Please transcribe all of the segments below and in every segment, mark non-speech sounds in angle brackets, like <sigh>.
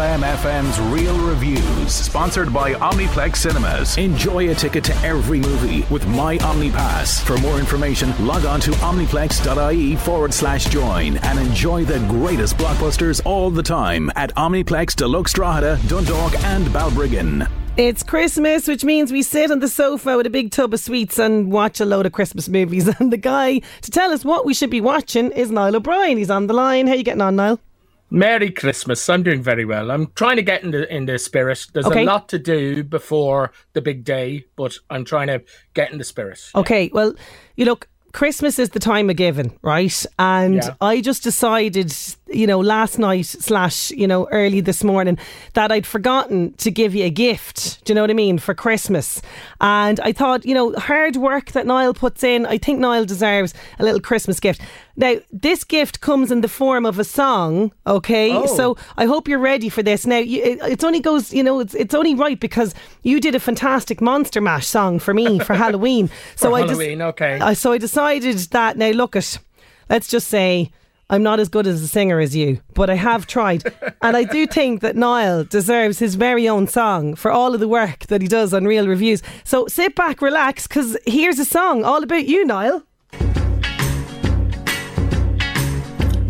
LMFM's Real Reviews, sponsored by Omniplex Cinemas. Enjoy a ticket to every movie with My OmniPass. For more information, log on to omniplex.ie forward slash join and enjoy the greatest blockbusters all the time at Omniplex Deluxe Drogheda, Dundalk, and Balbriggan. It's Christmas, which means we sit on the sofa with a big tub of sweets and watch a load of Christmas movies. <laughs> And the guy to tell us what we should be watching is Niall O'Brien. He's on the line. How you getting on, Niall? Merry Christmas. I'm doing very well. I'm trying to get in the in the spirit. There's Okay. a lot to do before the big day, but I'm trying to get in the spirit. Okay, well, you look, Christmas is the time of giving, right? And Yeah. I just decided, you know, last night slash, you know, early this morning that I'd forgotten to give you a gift. Do you know what I mean? For Christmas. And I thought, you know, hard work that Niall puts in, I think Niall deserves a little Christmas gift. Now, this gift comes in the form of a song, okay? Oh. So I hope you're ready for this. Now, you, it, it's only goes, you know, it's, it's only right because you did a fantastic Monster Mash song for me for <laughs> Halloween. So For I Halloween, okay. uh, so I decided that now look at, let's just say I'm not as good as a singer as you, but I have tried, and I do think that Niall deserves his very own song for all of the work that he does on Real Reviews. So sit back, relax, because here's a song all about you, Niall.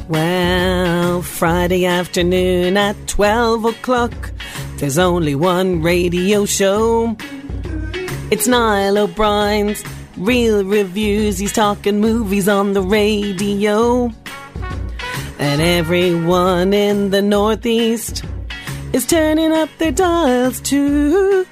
Well, Friday afternoon at 12 o'clock, there's only one radio show. It's Niall O'Brien's Real Reviews. He's talking movies on the radio. And everyone in the Northeast is turning up their dials too.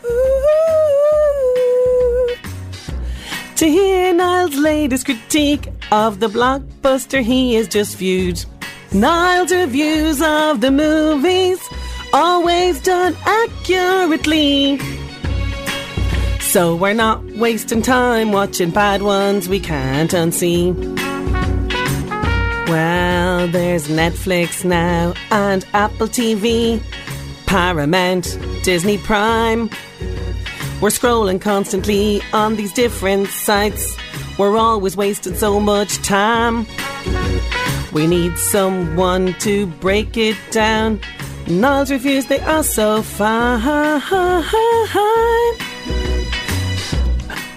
To hear Niall's latest critique of the blockbuster he has just viewed. Niall's reviews of the movies, always done accurately. So we're not wasting time watching bad ones we can't unsee. Well, there's Netflix now and Apple TV, Paramount, Disney Prime. We're scrolling constantly on these different sites. We're always wasting so much time. We need someone to break it down. Niall's reviews, they are so fine.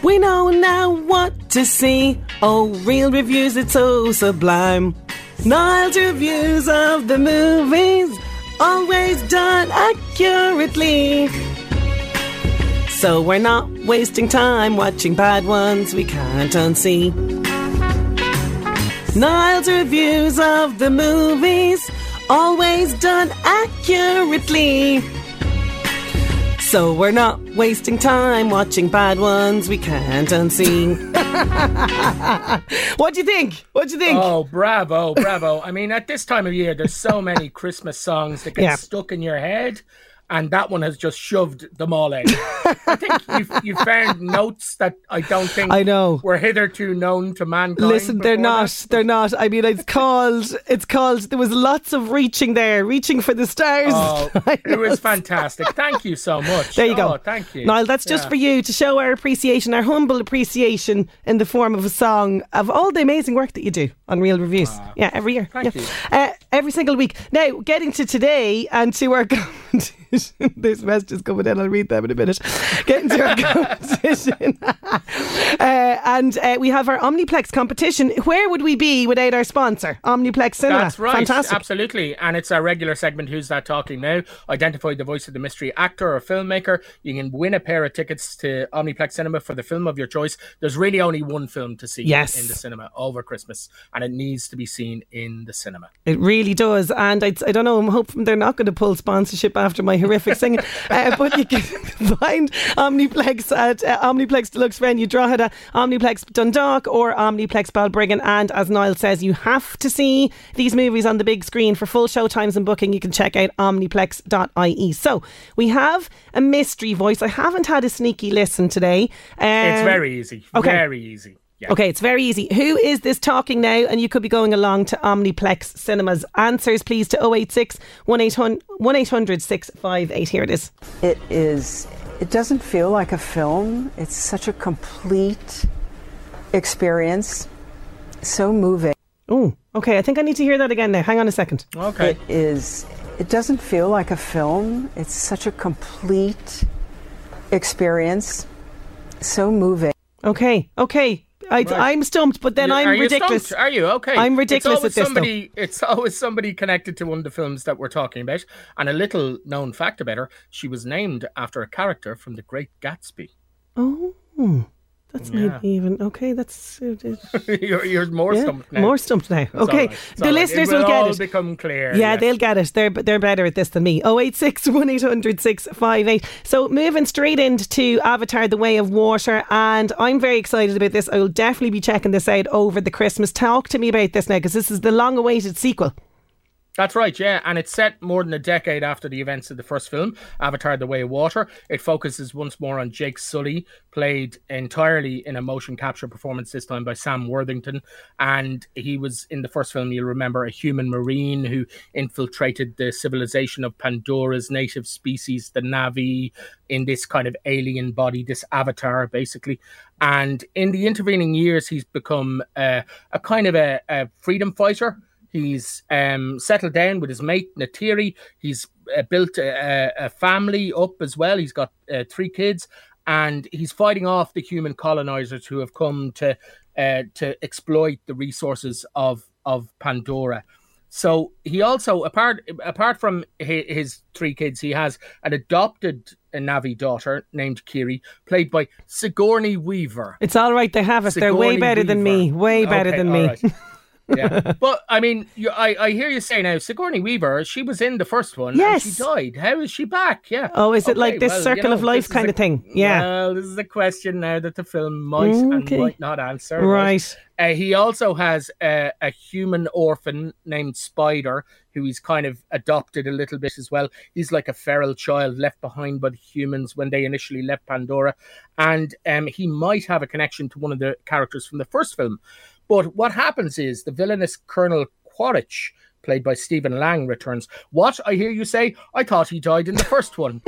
We know now what to see. Oh, real reviews, it's so sublime. Niall's reviews of the movies, always done accurately. So we're not wasting time watching bad ones we can't unsee. Niall's reviews of the movies, always done accurately. So we're not wasting time watching bad ones we can't unsee. <laughs> what do you think? What do you think? Oh, bravo, bravo. I mean, at this time of year, there's so <laughs> many Christmas songs that get Yeah. stuck in your head. And that one has just shoved them all in. I think <laughs> you've, you found notes that I don't think I know. were hitherto known to mankind. Listen, they're not. that. They're not. I mean, it's called. It's called. There was lots of reaching there, reaching for the stars. Oh, <laughs> it was fantastic. Thank you so much. There you go. Oh, thank you. Niall, that's just Yeah. for you to show our appreciation, our humble appreciation in the form of a song of all the amazing work that you do on Real Reviews. yeah, every year. Thank yeah. you. Uh, every single week. Now, getting to today and to our. <laughs> competition. There's messages coming in. I'll read them in a minute. Get into our <laughs> competition. <laughs> uh, and uh, we have our Omniplex competition. Where would we be without our sponsor, Omniplex Cinema? That's right. Fantastic. Absolutely. And it's our regular segment, Who's That Talking Now? Identify the voice of the mystery actor or filmmaker. You can win a pair of tickets to Omniplex Cinema for the film of your choice. There's really only one film to see Yes. in the cinema over Christmas, and it needs to be seen in the cinema. It really does. And I, I don't know, I'm hoping they're not going to pull sponsorship after my horrific singing. Uh, but you can <laughs> find Omniplex at uh, Omniplex Deluxe Venue Drogheda, Omniplex Dundalk, or Omniplex Balbriggan. And as Niall says, you have to see these movies on the big screen. For full show times and booking, you can check out omniplex.ie. So we have a mystery voice. I haven't had a sneaky listen today. Um, It's very easy. okay. Very easy. Yeah. Okay, it's very easy. Who is this talking now? And you could be going along to Omniplex Cinemas. Answers, please, to 086 1800 1800 658. Here it is. It is, it doesn't feel like a film. It's such a complete experience, so moving. Oh, okay. I think I need to hear that again now. Hang on a second. Okay. It is, it doesn't feel like a film. It's such a complete experience, so moving. Okay, okay. I, I'm stumped, but then You- I'm are ridiculous. stumped? Are you okay? I'm ridiculous it's at this, though. Somebody, it's always somebody connected to one of the films that we're talking about. And a little known fact about her: she was named after a character from The Great Gatsby. Oh, that's Yeah. maybe even okay. That's uh, <laughs> you're, you're more yeah, stumped now. more stumped now. It's okay, right. The right. listeners it will, will get all it. become clear. Yeah, yes. they'll get it. They're they're better at this than me. 086 1800 658. So moving straight into Avatar: The Way of Water, and I'm very excited about this. I will definitely be checking this out over the Christmas. Talk to me about this now, because this is the long-awaited sequel. That's right, yeah. And it's set more than a decade after the events of the first film, Avatar The Way of Water. It focuses once more on Jake Sully, played entirely in a motion capture performance this time by Sam Worthington. And he was in the first film, you'll remember, a human marine who infiltrated the civilization of Pandora's native species, the Navi, in this kind of alien body, this avatar, basically. And in the intervening years, he's become uh, a kind of a, a freedom fighter. He's um, settled down with his mate Neytiri. He's uh, built a, a family up as well. He's got uh, three kids, and he's fighting off the human colonizers who have come to uh, to exploit the resources of of Pandora. So he also, apart apart from his, his three kids, he has an adopted Navi daughter named Kiri, played by Sigourney Weaver. It's all right. They have us. They're way Sigourney better than me. Way better Okay, than me. right. <laughs> yeah, <laughs> but I mean, you, I I hear you say now, Sigourney Weaver. She was in the first one. Yes. and she died. How is she back? Yeah. Oh, is it like this well, you circle know, of life kind a- of thing? Yeah. Well, this is a question now that the film might Okay. and might not answer. Right. Uh, he also has a, a human orphan named Spider, who he's kind of adopted a little bit as well. He's like a feral child left behind by the humans when they initially left Pandora, and um, he might have a connection to one of the characters from the first film. But what happens is the villainous Colonel Quaritch, played by Stephen Lang, returns. What I hear you say? I thought he died in the first one.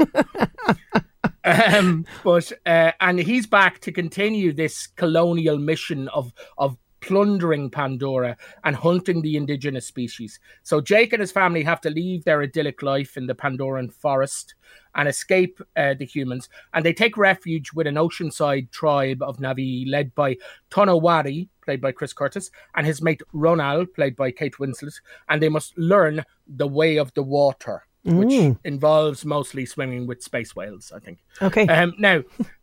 <laughs> um, but uh, and he's back to continue this colonial mission of of plundering Pandora and hunting the indigenous species. So Jake and his family have to leave their idyllic life in the Pandoran forest and escape uh, the humans, and they take refuge with an oceanside tribe of Navi led by Tonowari, played by Chris Curtis, and his mate Ronal, played by Kate Winslet, and they must learn the way of the water. Which involves mostly swimming with space whales, I think. Okay. Um, now,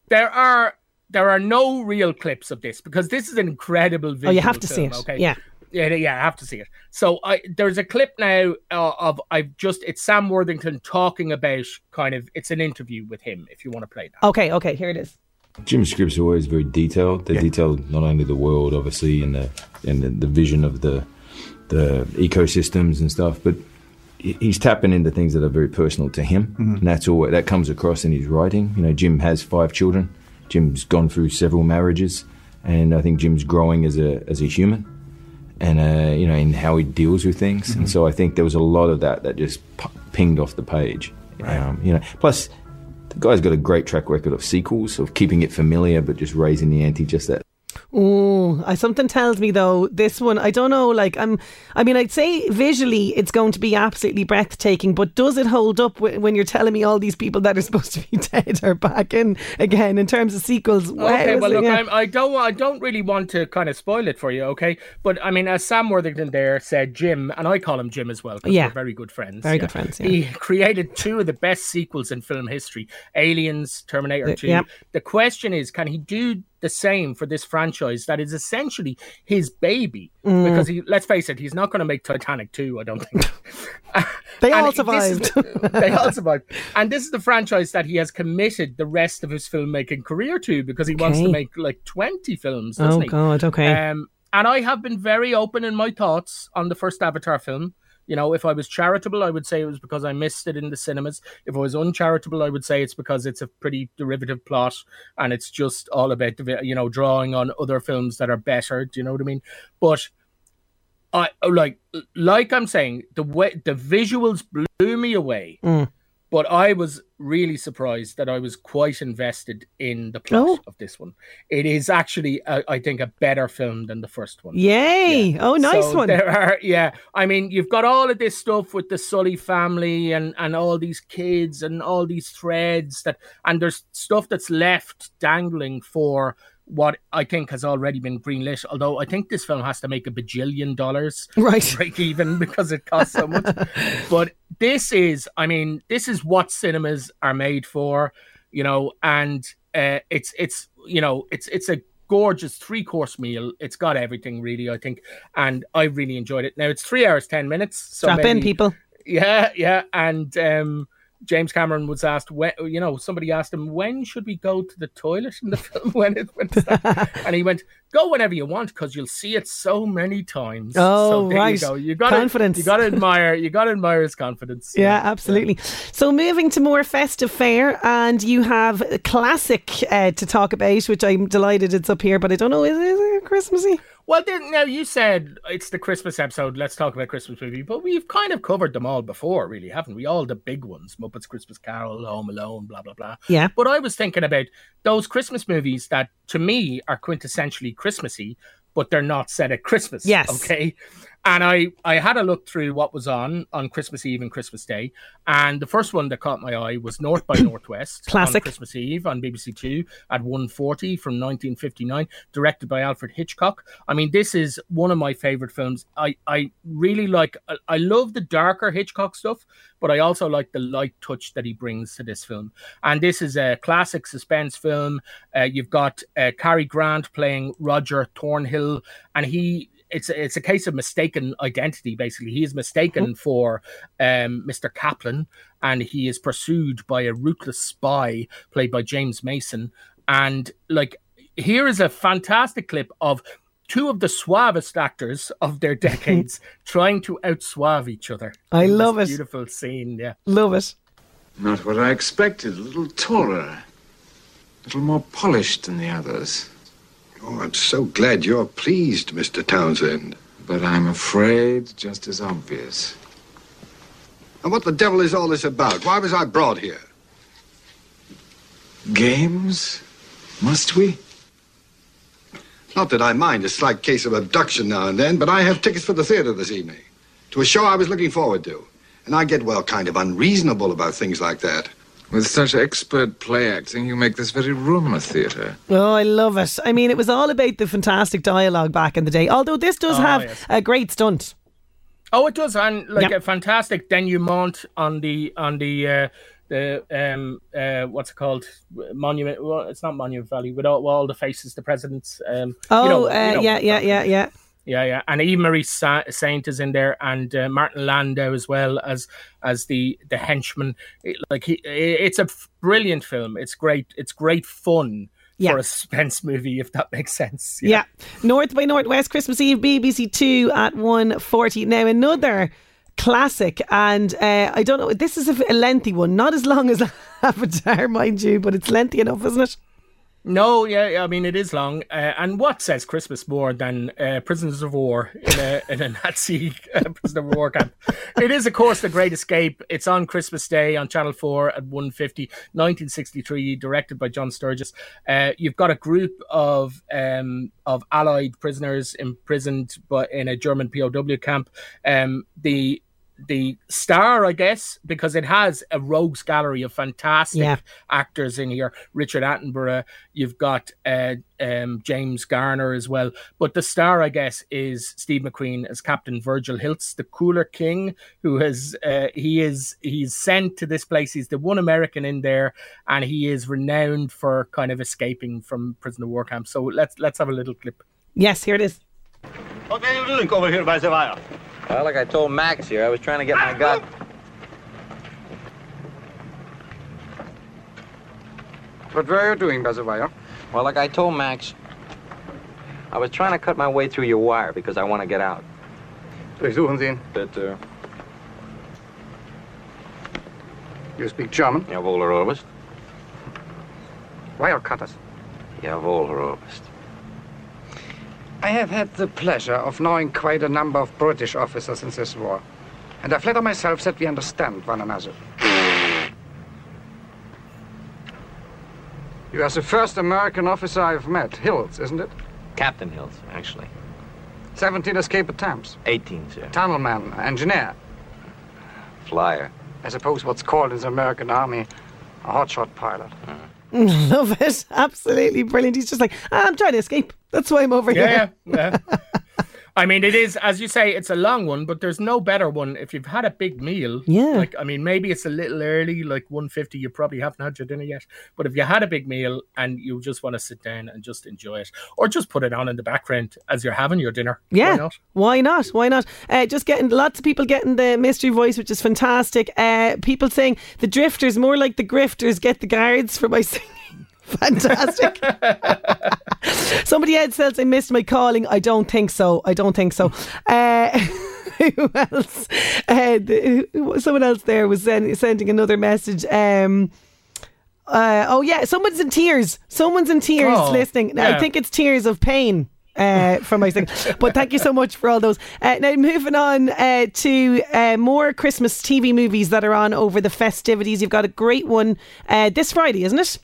there are there are no real clips of this because this is an incredible video. oh, you have to see it. Okay. Yeah. Yeah, yeah, I have to see it. So I there's a clip now uh, of I've just it's Sam Worthington talking about kind of it's an interview with him if you want to play that. Okay. Okay. Here it is. Jim's scripts are always very detailed. They detail not only the world, obviously, and the and the, the vision of the the ecosystems and stuff, but he's tapping into things that are very personal to him, and that's all that comes across in his writing. You know, Jim has five children. Jim's gone through several marriages, and I think Jim's growing as a as a human, and uh, you know, in how he deals with things. And so I think there was a lot of that that just p- pinged off the page. Um, you know, plus the guy's got a great track record of sequels, of keeping it familiar but just raising the ante just that Oh. I, something tells me though this one. I don't know. Like I'm. I mean, I'd say visually it's going to be absolutely breathtaking. But does it hold up w- when you're telling me all these people that are <laughs> supposed to be dead are back in again in terms of sequels? Okay, well, look. I'm, I don't, I don't really want to kind of spoil it for you, okay? But I mean, as Sam Worthington there said, Jim, and I call him Jim as well, because Yeah. we're very good friends. Very good friends, yeah. He created two of the best sequels in film history: Aliens, Terminator The- Two. yeah. The question is, can he do the same for this franchise that is essentially his baby? Mm. Because he, let's face it, he's not going to make Titanic two. I don't think. <laughs> <laughs> They all survived. they all survived. And this is the franchise that he has committed the rest of his filmmaking career to because he wants to make like 20 films, oh he? God. Okay. Um, and I have been very open in my thoughts on the first Avatar film. You know, if I was charitable, I would say it was because I missed it in the cinemas. If I was uncharitable, I would say it's because it's a pretty derivative plot and it's just all about, you know, drawing on other films that are better. Do you know what I mean? But I like, like I'm saying, the way the visuals blew me away. Mm. But I was really surprised that I was quite invested in the plot Oh. of this one. It is actually, a, I think, a better film than the first one. Yay! Oh, nice So one. There are, yeah. I mean, you've got all of this stuff with the Sully family and and all these kids and all these threads that, and there's stuff that's left dangling for what I think has already been greenlit. Although I think this film has to make a bajillion dollars Right. break even <laughs> because it costs so much. <laughs> but this is, I mean, this is what cinemas are made for, you know, and uh, it's it's you know it's it's a gorgeous three course meal. It's got everything really, I think, and I really enjoyed it. Now it's three hours ten minutes. So Strap in, people. Yeah, yeah, and um, James Cameron was asked when you know somebody asked him when should we go to the toilet in the <laughs> film when it that? and he went go whenever you want because you'll see it so many times. Oh, so there right. You, go. you got Confidence. You got to admire. You got to admire his confidence. <laughs> Yeah, absolutely. So moving to more festive fare, and you have a classic uh, to talk about, which I'm delighted it's up here, but I don't know, is, it Christmassy? Well, then, now you said it's the Christmas episode. Let's talk about Christmas movie, but we've kind of covered them all before, really, haven't we? All the big ones: Muppets Christmas Carol, Home Alone, blah blah blah. Yeah. But I was thinking about those Christmas movies that, to me, are quintessentially Christmassy, but they're not set at Christmas. Yes. Okay. And I, I had a look through what was on on Christmas Eve and Christmas Day, and the first one that caught my eye was North by <coughs> Northwest on Classic. Christmas Eve on BBC Two at 1:40 from 1959, directed by Alfred Hitchcock. I mean, this is one of my favorite films. I I really like. I, I love the darker Hitchcock stuff, but I also like the light touch that he brings to this film. And this is a classic suspense film. Uh, you've got uh, Cary Grant playing Roger Thornhill, and he. It's a, it's a case of mistaken identity. Basically, he is mistaken for um, Mr. Kaplan, and he is pursued by a ruthless spy played by James Mason. And like, here is a fantastic clip of two of the suavest actors of their <laughs> decades trying to outsuave each other. I in this love it. Beautiful scene, yeah. Love it. Not what I expected. A little taller. A little more polished than the others. Oh, I'm so glad you're pleased, Mr. Townsend. But I'm afraid just as obvious. And what the devil is all this about? Why was I brought here? Games? Must we? Not that I mind a slight case of abduction now and then, but I have tickets for the theater this evening. To a show I was looking forward to. And I get, well, kind of unreasonable about things like that. With such expert play acting, you make this very room a theatre. Oh, I love it. I mean, it was all about the fantastic dialogue back in the day, although this does Oh, have yes. a great stunt. Oh, it does, and like Yep. a fantastic denouement on the on the uh, the um uh what's it called monument? Well, it's not Monument Valley with all, all the faces, the presidents. Um, Oh, you know- uh, you know yeah, what I'm yeah, yeah, yeah. Yeah, yeah, and Eve Marie Sa- Saint is in there, and uh, Martin Landau as well as as the the henchman. It- like he, it's a brilliant film. It's great. It's great fun Yeah. for a suspense <laughs> movie, if that makes sense. Yeah. North by Northwest Christmas Eve, BBC Two at 1.40. Now, another classic, and uh, I don't know, this is a, a lengthy one, not as long as <laughs> Avatar, mind you, but it's lengthy enough, isn't it? No, yeah, I mean it is long. Uh, and what says Christmas more than uh, prisoners of war in a, in a Nazi <laughs> uh, prisoner of war camp? It is, of course, the Great Escape. It's on Christmas Day on Channel Four at 1.50, 1963, directed by John Sturges. Uh, you've got a group of um, of Allied prisoners imprisoned, but in a German POW camp. Um, the the star, I guess, because it has a rogues gallery of fantastic Yeah. actors in here. Richard Attenborough, you've got uh, um, James Garner as well. But the star, I guess, is Steve McQueen as Captain Virgil Hilts, the cooler king, who has uh, he is he's sent to this place. He's the one American in there, and he is renowned for kind of escaping from prison of war camp. So let's let's have a little clip. Yes, here it is. What are you doing over here by the wire? Well, like I told Max here, I was trying to get my gun. What were you doing by? Well, like I told Max, I was trying to cut my way through your wire because I want to get out. Durchsuchen Sie ihn. Bitte. You speak German? Jawohl, Herr Oberst. Wire cutters. Jawohl, Herr Oberst. I have had the pleasure of knowing quite a number of British officers in this war. And I flatter myself that we understand one another. You are the first American officer I've met. Hilts, isn't it? Captain Hilts, actually. 17 escape attempts. 18, sir. Tunnel man, engineer. Flyer. I suppose what's called in the American Army a hotshot pilot. <laughs> Love it. Absolutely brilliant. He's just like, "Ah, I'm trying to escape. That's why I'm over Yeah, here. yeah. yeah. I mean, it is as you say, it's a long one, but there's no better one if you've had a big meal. Yeah. Like, I mean, maybe it's a little early, like 150. You probably haven't had your dinner yet, but if you had a big meal and you just want to sit down and just enjoy it, or just put it on in the background as you're having your dinner, Yeah. why not? Why not? Why not? Uh, just getting lots of people getting the mystery voice, which is fantastic. Uh, people saying the drifters, more like the grifters, get the guards for my <laughs> singing. Fantastic. <laughs> Somebody else says I missed my calling. I don't think so. I don't think so. <laughs> Uh, <laughs> who else? Uh, the, someone else there was send, sending another message. Um, uh, oh yeah, someone's in tears. Someone's in tears Oh, listening. I think it's tears of pain. Uh, from my thing, <laughs> but thank you so much for all those. Uh, now moving on uh, to uh, more Christmas TV movies that are on over the festivities. You've got a great one uh, this Friday, isn't it?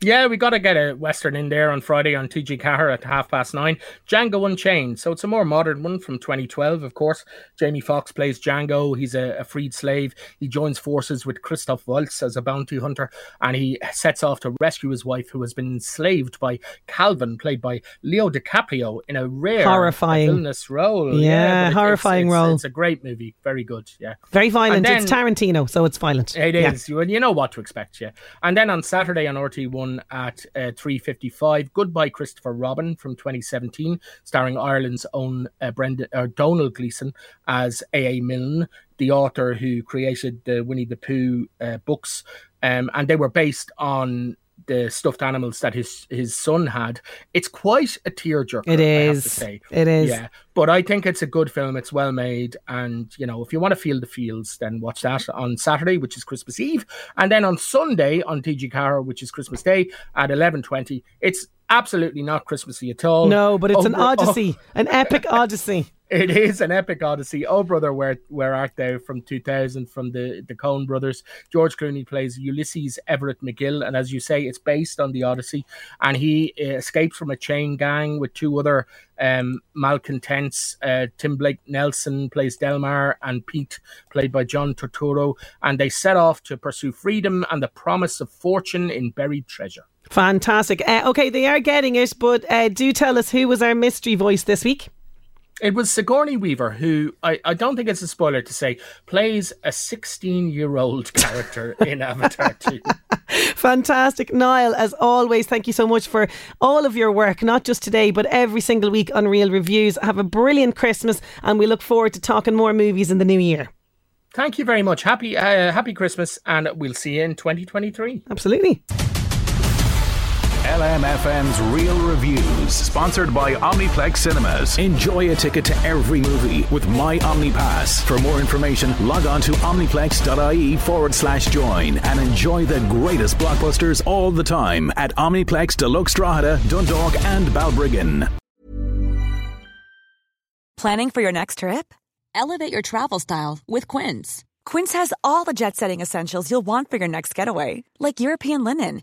Yeah, we got to get a Western in there on Friday on TG Ceathair at half past nine. Django Unchained. So it's a more modern one from 2012, of course. Jamie Foxx plays Django. He's a, a freed slave. He joins forces with Christoph Waltz as a bounty hunter and he sets off to rescue his wife who has been enslaved by Calvin, played by Leo DiCaprio, in a rare Horrifying. villainous role. Yeah, it- horrifying it's, it's, role. It's a great movie. Very good. Yeah. Very violent. And it's Tarantino, so it's violent. It Yeah. is. You, you know what to expect, yeah. And then on Saturday on RT1 at uh, 3.55, Goodbye Christopher Robin from 2017, starring Ireland's own uh, Brendan, or Domhnall Gleeson as A.A. Milne, the author who created the Winnie the Pooh uh, books. Um, and they were based on the stuffed animals that his his son had. It's quite a tearjerker. It I have to is. say. It is. Yeah, but I think it's a good film. It's well made, and you know, if you want to feel the feels, then watch that on Saturday, which is Christmas Eve, and then on Sunday on TG Ceathair, which is Christmas Day at eleven twenty. It's absolutely not Christmassy at all. No, but it's an oh, <laughs> odyssey, an epic odyssey. It is an epic odyssey. Oh, brother, where where art thou? From two thousand, from the the Coen brothers. George Clooney plays Ulysses Everett McGill, and as you say, it's based on the Odyssey. And he uh, escapes from a chain gang with two other um, malcontents. Uh, Tim Blake Nelson plays Delmar, and Pete, played by John Turturro, and they set off to pursue freedom and the promise of fortune in buried treasure. Fantastic. Uh, okay, they are getting it, but uh, do tell us who was our mystery voice this week? It was Sigourney Weaver, who I, I don't think it's a spoiler to say plays a 16 year old <laughs> character in Avatar 2. <laughs> Fantastic. Niall, as always, thank you so much for all of your work, not just today, but every single week on Real Reviews. Have a brilliant Christmas, and we look forward to talking more movies in the new year. Thank you very much. Happy uh, Happy Christmas, and we'll see you in 2023. Absolutely. LMFM's Real Reviews, sponsored by Omniplex Cinemas. Enjoy a ticket to every movie with My OmniPass. For more information, log on to omniplex.ie forward slash join and enjoy the greatest blockbusters all the time at Omniplex Deluxe Drogheda, Dundalk, and Balbriggan. Planning for your next trip? Elevate your travel style with Quince. Quince has all the jet setting essentials you'll want for your next getaway, like European linen,